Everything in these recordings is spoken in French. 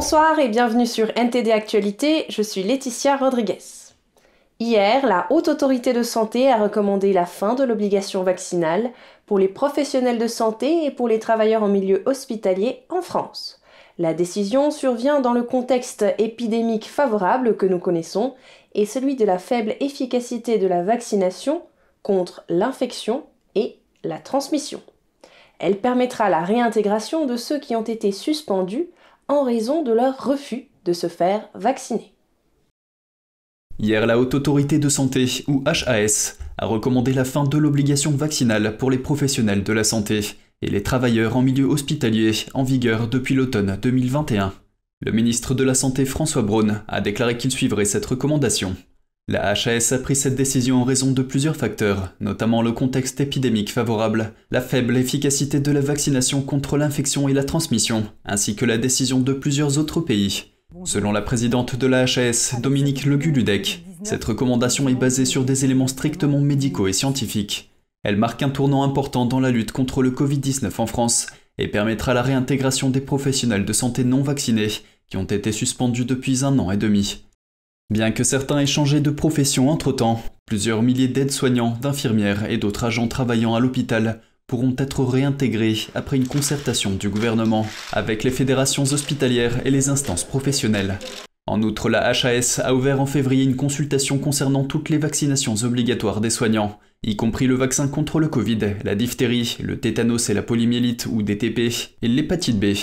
Bonsoir et bienvenue sur NTD Actualité, je suis Laetitia Rodriguez. Hier, la Haute Autorité de Santé a recommandé la fin de l'obligation vaccinale pour les professionnels de santé et pour les travailleurs en milieu hospitalier en France. La décision survient dans le contexte épidémique favorable que nous connaissons et celui de la faible efficacité de la vaccination contre l'infection et la transmission. Elle permettra la réintégration de ceux qui ont été suspendus en raison de leur refus de se faire vacciner. Hier, la Haute Autorité de Santé, ou HAS, a recommandé la fin de l'obligation vaccinale pour les professionnels de la santé et les travailleurs en milieu hospitalier en vigueur depuis l'automne 2021. Le ministre de la Santé François Braun a déclaré qu'il suivrait cette recommandation. La HAS a pris cette décision en raison de plusieurs facteurs, notamment le contexte épidémique favorable, la faible efficacité de la vaccination contre l'infection et la transmission, ainsi que la décision de plusieurs autres pays. Selon la présidente de la HAS, Dominique Leguludec, cette recommandation est basée sur des éléments strictement médicaux et scientifiques. Elle marque un tournant important dans la lutte contre le Covid-19 en France et permettra la réintégration des professionnels de santé non vaccinés qui ont été suspendus depuis un an et demi. Bien que certains aient changé de profession entre-temps, plusieurs milliers d'aides-soignants, d'infirmières et d'autres agents travaillant à l'hôpital pourront être réintégrés après une concertation du gouvernement avec les fédérations hospitalières et les instances professionnelles. En outre, la HAS a ouvert en février une consultation concernant toutes les vaccinations obligatoires des soignants, y compris le vaccin contre le Covid, la diphtérie, le tétanos et la polymyélite ou DTP, et l'hépatite B.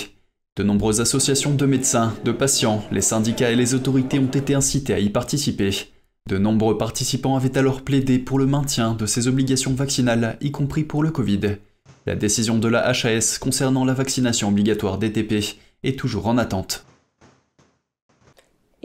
De nombreuses associations de médecins, de patients, les syndicats et les autorités ont été incités à y participer. De nombreux participants avaient alors plaidé pour le maintien de ces obligations vaccinales, y compris pour le Covid. La décision de la HAS concernant la vaccination obligatoire DTP est toujours en attente.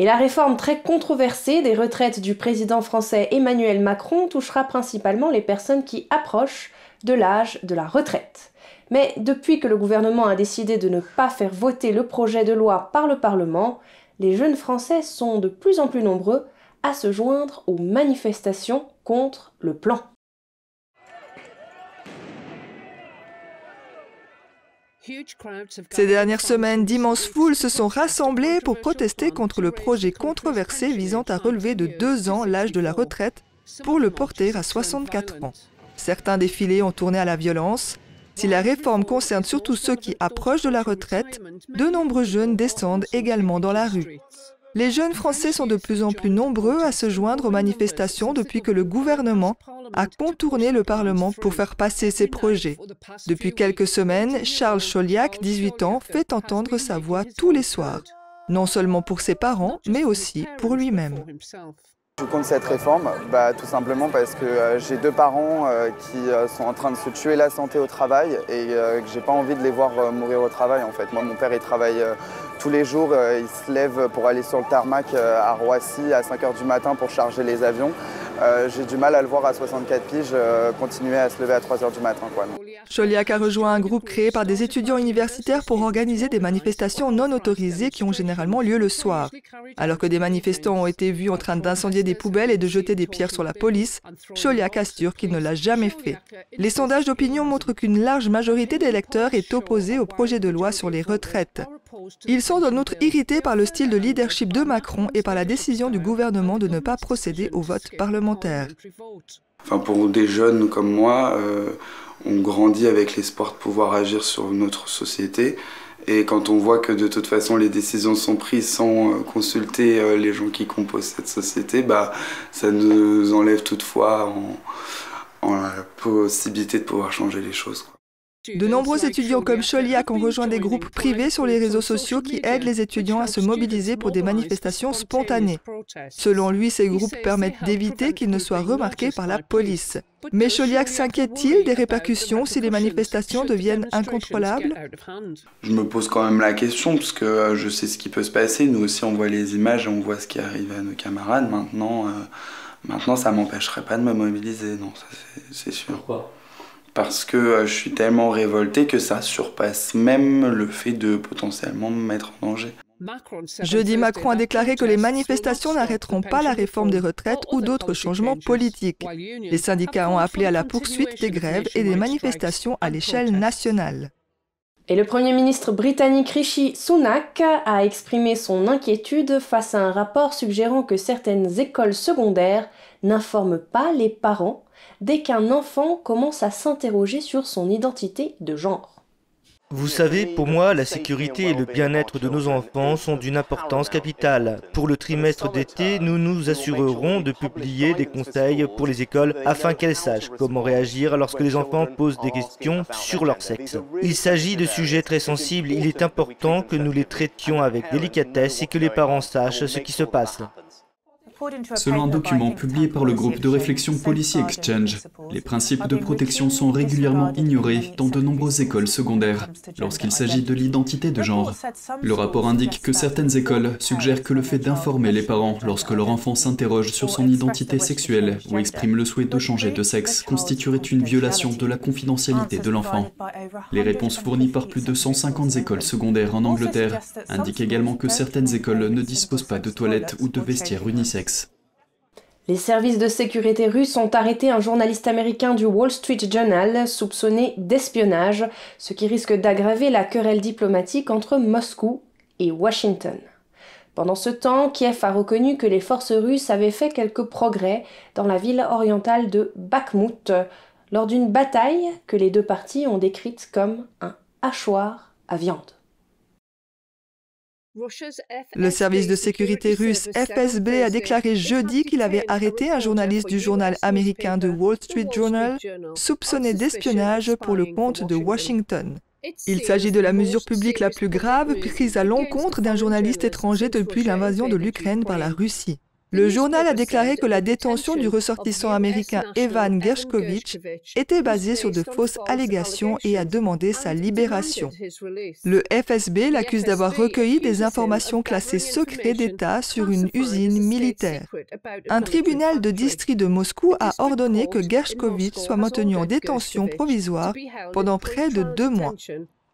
Et la réforme très controversée des retraites du président français Emmanuel Macron touchera principalement les personnes qui approchent de l'âge de la retraite. Mais depuis que le gouvernement a décidé de ne pas faire voter le projet de loi par le Parlement, les jeunes Français sont de plus en plus nombreux à se joindre aux manifestations contre le plan. Ces dernières semaines, d'immenses foules se sont rassemblées pour protester contre le projet controversé visant à relever de deux ans l'âge de la retraite pour le porter à 64 ans. Certains défilés ont tourné à la violence, si la réforme concerne surtout ceux qui approchent de la retraite, de nombreux jeunes descendent également dans la rue. Les jeunes Français sont de plus en plus nombreux à se joindre aux manifestations depuis que le gouvernement a contourné le Parlement pour faire passer ses projets. Depuis quelques semaines, Charles Choliac, 18 ans, fait entendre sa voix tous les soirs, non seulement pour ses parents, mais aussi pour lui-même. Je compte cette réforme bah, Tout simplement parce que euh, j'ai deux parents euh, qui euh, sont en train de se tuer la santé au travail et que j'ai pas envie de les voir mourir au travail en fait. Moi mon père il travaille tous les jours, il se lève pour aller sur le tarmac à Roissy à 5h du matin pour charger les avions. Euh, j'ai du mal à le voir à 64 piges euh, continuer à se lever à 3 h du matin. Quoi. Choliac a rejoint un groupe créé par des étudiants universitaires pour organiser des manifestations non autorisées qui ont généralement lieu le soir. Alors que des manifestants ont été vus en train d'incendier des poubelles et de jeter des pierres sur la police, Choliac assure qu'il ne l'a jamais fait. Les sondages d'opinion montrent qu'une large majorité des électeurs est opposée au projet de loi sur les retraites. Ils sont en outre irrités par le style de leadership de Macron et par la décision du gouvernement de ne pas procéder au vote parlementaire. Enfin, pour des jeunes comme moi, euh, on grandit avec l'espoir de pouvoir agir sur notre société. Et quand on voit que de toute façon les décisions sont prises sans euh, consulter euh, les gens qui composent cette société, bah, ça nous enlève toutefois en, en la possibilité de pouvoir changer les choses. De nombreux étudiants comme Choliac ont rejoint des groupes privés sur les réseaux sociaux qui aident les étudiants à se mobiliser pour des manifestations spontanées. Selon lui, ces groupes permettent d'éviter qu'ils ne soient remarqués par la police. Mais Choliac s'inquiète-t-il des répercussions si les manifestations deviennent incontrôlables Je me pose quand même la question parce que euh, je sais ce qui peut se passer. Nous aussi, on voit les images et on voit ce qui arrive à nos camarades. Maintenant, euh, maintenant ça m'empêcherait pas de me mobiliser, non, c'est sûr. Pourquoi? Parce que euh, je suis tellement révolté que ça surpasse même le fait de potentiellement me mettre en danger. Jeudi, Macron a déclaré que les manifestations n'arrêteront pas la réforme des retraites ou d'autres changements politiques. Les syndicats ont appelé à la poursuite des grèves et des manifestations à l'échelle nationale. Et le Premier ministre britannique Rishi Sunak a exprimé son inquiétude face à un rapport suggérant que certaines écoles secondaires n'informent pas les parents dès qu'un enfant commence à s'interroger sur son identité de genre. Vous savez, pour moi, la sécurité et le bien-être de nos enfants sont d'une importance capitale. Pour le trimestre d'été, nous nous assurerons de publier des conseils pour les écoles afin qu'elles sachent comment réagir lorsque les enfants posent des questions sur leur sexe. Il s'agit de sujets très sensibles, il est important que nous les traitions avec délicatesse et que les parents sachent ce qui se passe. Selon un document publié par le groupe de réflexion Policy Exchange, les principes de protection sont régulièrement ignorés dans de nombreuses écoles secondaires lorsqu'il s'agit de l'identité de genre. Le rapport indique que certaines écoles suggèrent que le fait d'informer les parents lorsque leur enfant s'interroge sur son identité sexuelle ou exprime le souhait de changer de sexe constituerait une violation de la confidentialité de l'enfant. Les réponses fournies par plus de 150 écoles secondaires en Angleterre indiquent également que certaines écoles ne disposent pas de toilettes ou de vestiaires Les services de sécurité russes ont arrêté un journaliste américain du Wall Street Journal soupçonné d'espionnage, ce qui risque d'aggraver la querelle diplomatique entre Moscou et Washington. Pendant ce temps, Kiev a reconnu que les forces russes avaient fait quelques progrès dans la ville orientale de Bakhmut lors d'une bataille que les deux parties ont décrite comme un hachoir à viande. Le service de sécurité russe FSB a déclaré jeudi qu'il avait arrêté un journaliste du journal américain The Wall Street Journal soupçonné d'espionnage pour le compte de Washington. Il s'agit de la mesure publique la plus grave prise à l'encontre d'un journaliste étranger depuis l'invasion de l'Ukraine par la Russie. Le journal a déclaré que la détention du ressortissant américain Evan Gershkovich était basée sur de fausses allégations et a demandé sa libération. Le FSB l'accuse d'avoir recueilli des informations classées secret d'État sur une usine militaire. Un tribunal de district de Moscou a ordonné que Gershkovich soit maintenu en détention provisoire pendant près de deux mois.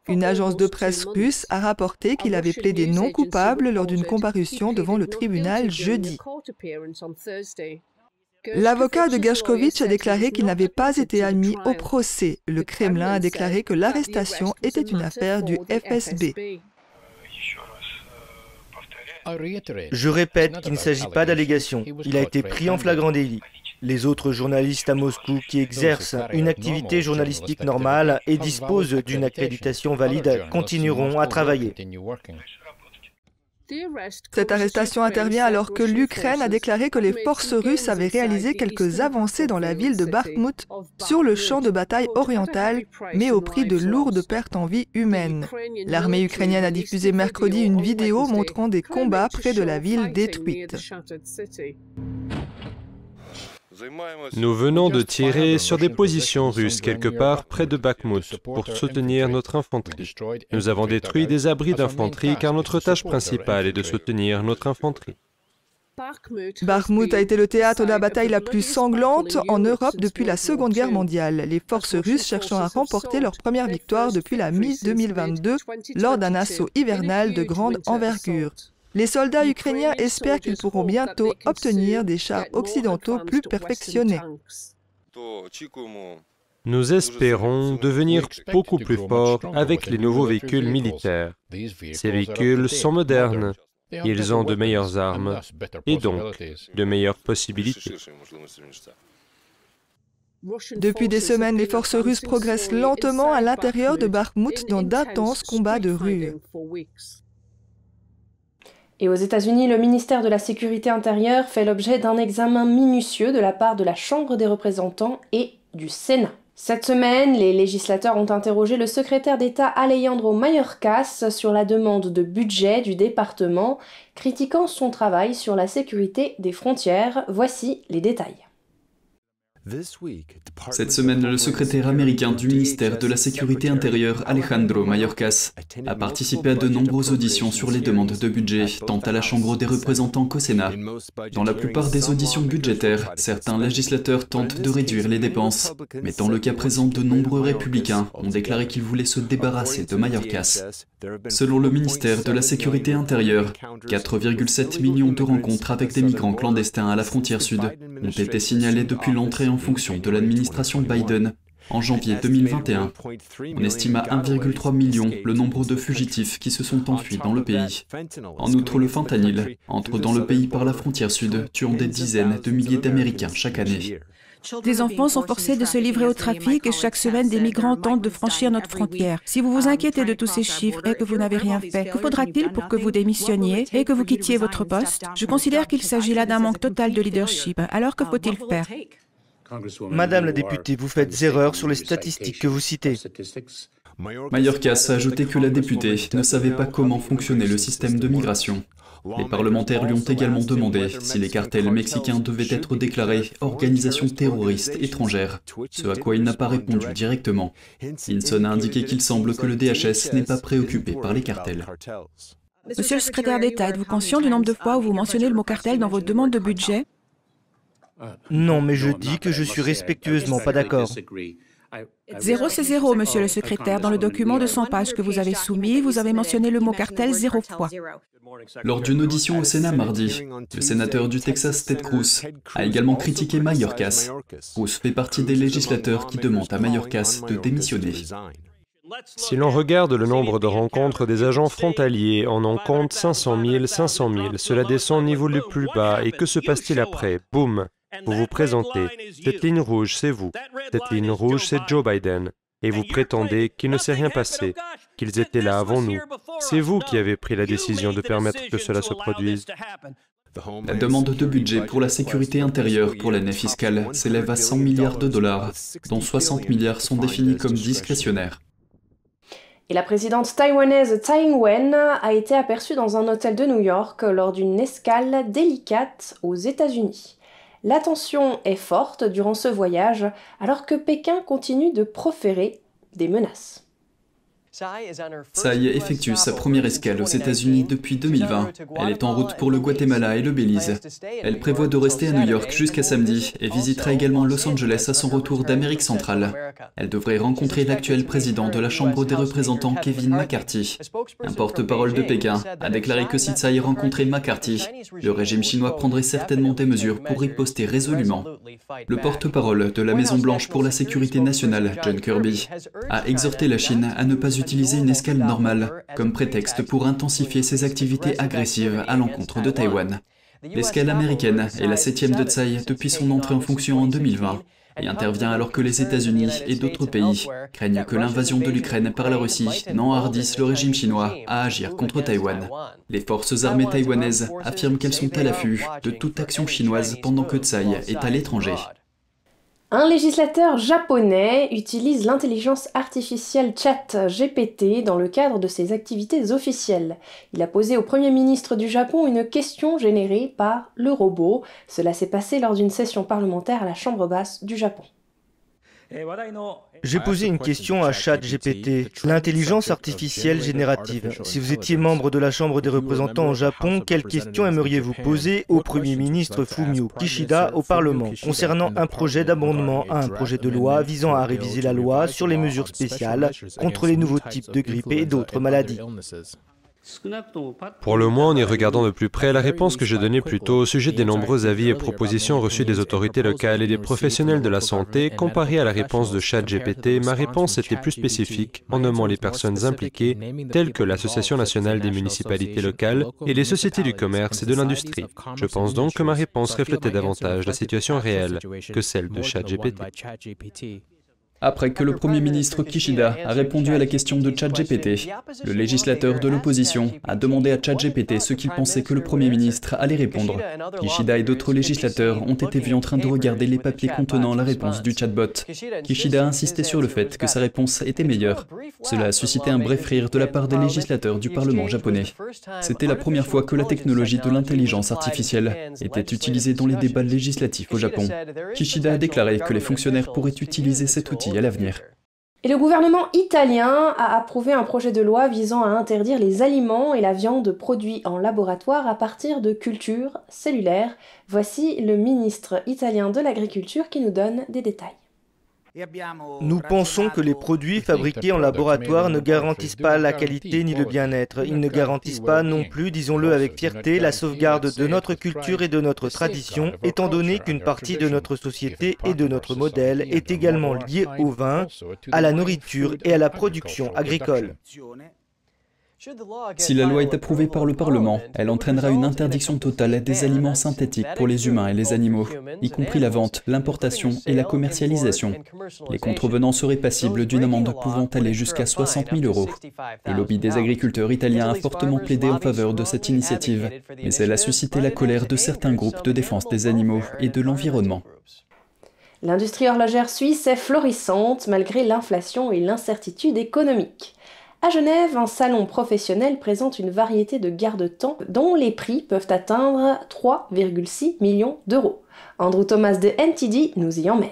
Une agence de presse russe a rapporté qu'il avait plaidé non coupable lors d'une comparution devant le tribunal jeudi. L'avocat de Gershkovitch a déclaré qu'il n'avait pas été admis au procès. Le Kremlin a déclaré que l'arrestation était une affaire du FSB. Je répète qu'il ne s'agit pas d'allégation. Il a été pris en flagrant délit. Les autres journalistes à Moscou qui exercent une activité journalistique normale et disposent d'une accréditation valide continueront à travailler. Cette arrestation intervient alors que l'Ukraine a déclaré que les forces russes avaient réalisé quelques avancées dans la ville de Bakhmut sur le champ de bataille oriental, mais au prix de lourdes pertes en vie humaines. L'armée ukrainienne a diffusé mercredi une vidéo montrant des combats près de la ville détruite. Nous venons de tirer sur des positions russes quelque part près de Bakhmut pour soutenir notre infanterie. Nous avons détruit des abris d'infanterie car notre tâche principale est de soutenir notre infanterie. Bakhmut a été le théâtre de la bataille la plus sanglante en Europe depuis la Seconde Guerre mondiale, les forces russes cherchant à remporter leur première victoire depuis la mi-2022 lors d'un assaut hivernal de grande envergure. Les soldats ukrainiens espèrent qu'ils pourront bientôt obtenir des chars occidentaux plus perfectionnés. Nous espérons devenir beaucoup plus forts avec les nouveaux véhicules militaires. Ces véhicules sont modernes, ils ont de meilleures armes et donc de meilleures possibilités. Depuis des semaines, les forces russes progressent lentement à l'intérieur de Bakhmut dans d'intenses combats de rue. Et aux États-Unis, le ministère de la Sécurité intérieure fait l'objet d'un examen minutieux de la part de la Chambre des représentants et du Sénat. Cette semaine, les législateurs ont interrogé le secrétaire d'État Alejandro Mayorkas sur la demande de budget du département, critiquant son travail sur la sécurité des frontières. Voici les détails. Cette semaine, le secrétaire américain du ministère de la Sécurité intérieure, Alejandro Mayorkas, a participé à de nombreuses auditions sur les demandes de budget, tant à la Chambre des représentants qu'au Sénat. Dans la plupart des auditions budgétaires, certains législateurs tentent de réduire les dépenses, mais dans le cas présent, de nombreux républicains ont déclaré qu'ils voulaient se débarrasser de Mayorkas. Selon le ministère de la Sécurité intérieure, 4,7 millions de rencontres avec des migrants clandestins à la frontière sud ont été signalées depuis l'entrée en fonction de l'administration Biden, En janvier 2021, on estime à 1,3 million le nombre de fugitifs qui se sont enfuis dans le pays. En outre, le fentanyl entre dans le pays par la frontière sud, tuant des dizaines de milliers d'Américains chaque année. Des enfants sont forcés de se livrer au trafic et chaque semaine, des migrants tentent de franchir notre frontière. Si vous vous inquiétez de tous ces chiffres et que vous n'avez rien fait, que faudra-t-il pour que vous démissionniez et que vous quittiez votre poste? Je considère qu'il s'agit là d'un manque total de leadership. Alors que faut-il faire Madame la députée, vous faites erreur sur les statistiques que vous citez. Mayorkas a ajouté que la députée ne savait pas comment fonctionnait le système de migration. Les parlementaires lui ont également demandé si les cartels mexicains devaient être déclarés organisations terroristes étrangères, ce à quoi il n'a pas répondu directement. Hinson a indiqué qu'il semble que le DHS n'est pas préoccupé par les cartels. Monsieur le secrétaire d'État, êtes-vous conscient du nombre de fois où vous mentionnez le mot cartel dans votre demande de budget? Non, mais je dis que je suis respectueusement pas d'accord. Zéro, c'est zéro, monsieur le secrétaire. Dans le document de 100 pages que vous avez soumis, vous avez mentionné le mot cartel zéro fois. Lors d'une audition au Sénat mardi, le sénateur du Texas Ted Cruz a également critiqué Mayorkas. Cruz fait partie des législateurs qui demandent à Mayorkas de démissionner. Si l'on regarde le nombre de rencontres des agents frontaliers, on en compte 500 000, 500 000. Cela descend au niveau le plus bas. Et que se passe-t-il après? Boum Vous vous présentez. Cette ligne rouge, c'est vous. Cette ligne rouge, c'est Joe Biden. Et vous prétendez qu'il ne s'est rien passé, qu'ils étaient là avant nous. C'est vous qui avez pris la décision de permettre que cela se produise. La demande de budget pour la sécurité intérieure pour l'année fiscale s'élève à 100 milliards de dollars, dont 60 milliards sont définis comme discrétionnaires. Et la présidente taïwanaise Tsai Ing-wen a été aperçue dans un hôtel de New York lors d'une escale délicate aux États-Unis. La tension est forte durant ce voyage alors que Pékin continue de proférer des menaces. Tsai effectue sa première escale aux États-Unis depuis 2020. Elle est en route pour le Guatemala et le Belize. Elle prévoit de rester à New York jusqu'à samedi et visitera également Los Angeles à son retour d'Amérique centrale. Elle devrait rencontrer l'actuel président de la Chambre des représentants, Kevin McCarthy. Un porte-parole de Pékin a déclaré que si Tsai rencontrait McCarthy, le régime chinois prendrait certainement des mesures pour riposter résolument. Le porte-parole de la Maison-Blanche pour la sécurité nationale, John Kirby, a exhorté la Chine à ne pas utiliser utiliser une escale normale comme prétexte pour intensifier ses activités agressives à l'encontre de Taïwan. L'escale américaine est la septième de Tsai depuis son entrée en fonction en 2020 et intervient alors que les États-Unis et d'autres pays craignent que l'invasion de l'Ukraine par la Russie n'enhardisse le régime chinois à agir contre Taïwan. Les forces armées taïwanaises affirment qu'elles sont à l'affût de toute action chinoise pendant que Tsai est à l'étranger. Un législateur japonais utilise l'intelligence artificielle chat GPT dans le cadre de ses activités officielles. Il a posé au Premier ministre du Japon une question générée par le robot. Cela s'est passé lors d'une session parlementaire à la Chambre basse du Japon. J'ai posé une question à ChatGPT, l'intelligence artificielle générative. Si vous étiez membre de la Chambre des représentants au Japon, quelle question aimeriez-vous poser au Premier ministre Fumio Kishida au Parlement concernant un projet d'amendement à un projet de loi visant à réviser la loi sur les mesures spéciales contre les nouveaux types de grippe et d'autres maladies? Pour le moins, en y regardant de plus près, la réponse que je donnais plus tôt au sujet des nombreux avis et propositions reçus des autorités locales et des professionnels de la santé, comparée à la réponse de ChatGPT, ma réponse était plus spécifique en nommant les personnes impliquées, telles que l'Association nationale des municipalités locales et les sociétés du commerce et de l'industrie. Je pense donc que ma réponse reflétait davantage la situation réelle que celle de ChatGPT. Après que le Premier ministre Kishida a répondu à la question de ChatGPT, le législateur de l'opposition a demandé à ChatGPT ce qu'il pensait que le Premier ministre allait répondre. Kishida et d'autres législateurs ont été vus en train de regarder les papiers contenant la réponse du chatbot. Kishida a insisté sur le fait que sa réponse était meilleure. Cela a suscité un bref rire de la part des législateurs du Parlement japonais. C'était la première fois que la technologie de l'intelligence artificielle était utilisée dans les débats législatifs au Japon. Kishida a déclaré que les fonctionnaires pourraient utiliser cet outil Et le gouvernement italien a approuvé un projet de loi visant à interdire les aliments et la viande produits en laboratoire à partir de cultures cellulaires. Voici le ministre italien de l'Agriculture qui nous donne des détails. Nous pensons que les produits fabriqués en laboratoire ne garantissent pas la qualité ni le bien-être. Ils ne garantissent pas non plus, disons-le avec fierté, la sauvegarde de notre culture et de notre tradition, étant donné qu'une partie de notre société et de notre modèle est également liée au vin, à la nourriture et à la production agricole. Si la loi est approuvée par le Parlement, elle entraînera une interdiction totale des aliments synthétiques pour les humains et les animaux, y compris la vente, l'importation et la commercialisation. Les contrevenants seraient passibles d'une amende pouvant aller jusqu'à 60 000 euros. Le lobby des agriculteurs italiens a fortement plaidé en faveur de cette initiative, mais elle a suscité la colère de certains groupes de défense des animaux et de l'environnement. L'industrie horlogère suisse est florissante malgré l'inflation et l'incertitude économique. À Genève, un salon professionnel présente une variété de garde-temps dont les prix peuvent atteindre 3,6 millions d'euros. Andrew Thomas de NTD nous y emmène.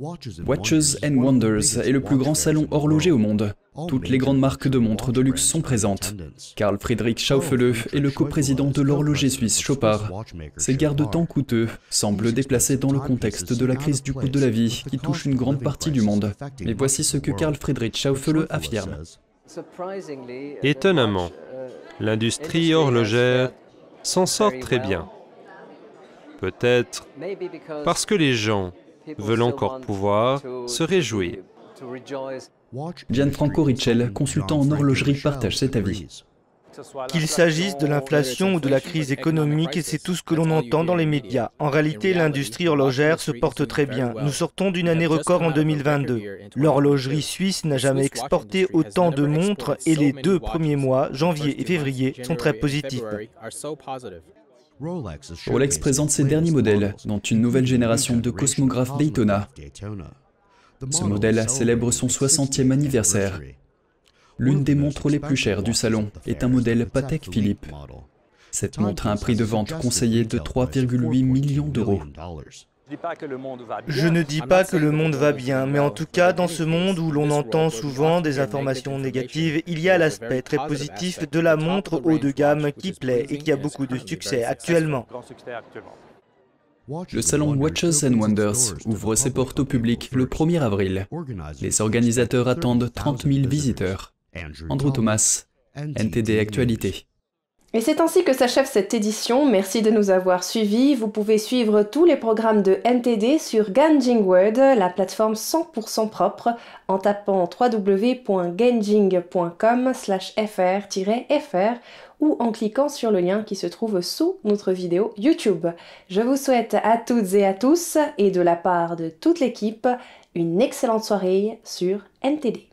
Watches and Wonders est le plus grand salon horloger au monde. Toutes les grandes marques de montres de luxe sont présentes. Karl Friedrich Schaufele est le coprésident de l'horloger suisse Chopard. Ces garde-temps coûteux semblent déplacés dans le contexte de la crise du coût de la vie qui touche une grande partie du monde. Mais voici ce que Karl Friedrich Schaufele affirme. Étonnamment, l'industrie horlogère s'en sort très bien. Peut-être parce que les gens veulent encore pouvoir se réjouir. Gianfranco Richel, consultant en horlogerie, partage cet avis. Qu'il s'agisse de l'inflation ou de la crise économique, c'est tout ce que l'on entend dans les médias. En réalité, l'industrie horlogère se porte très bien. Nous sortons d'une année record en 2022. L'horlogerie suisse n'a jamais exporté autant de montres et les deux premiers mois, janvier et février, sont très positifs. Rolex présente ses derniers modèles, dont une nouvelle génération de cosmographes Daytona. Ce modèle célèbre son 60e anniversaire. L'une des montres les plus chères du salon est un modèle Patek Philippe. Cette montre a un prix de vente conseillé de 3,8 millions d'euros. Je ne dis pas que le monde va bien, mais en tout cas, dans ce monde où l'on entend souvent des informations négatives, il y a l'aspect très positif de la montre haut de gamme qui plaît et qui a beaucoup de succès actuellement. Le salon Watches and Wonders ouvre ses portes au public le 1er avril. Les organisateurs attendent 30 000 visiteurs. Andrew Thomas, NTD Actualité. Et c'est ainsi que s'achève cette édition. Merci de nous avoir suivis. Vous pouvez suivre tous les programmes de NTD sur Ganjing la plateforme 100% propre, en tapant www.ganjing.com/fr-fr ou en cliquant sur le lien qui se trouve sous notre vidéo YouTube. Je vous souhaite à toutes et à tous, et de la part de toute l'équipe, une excellente soirée sur NTD.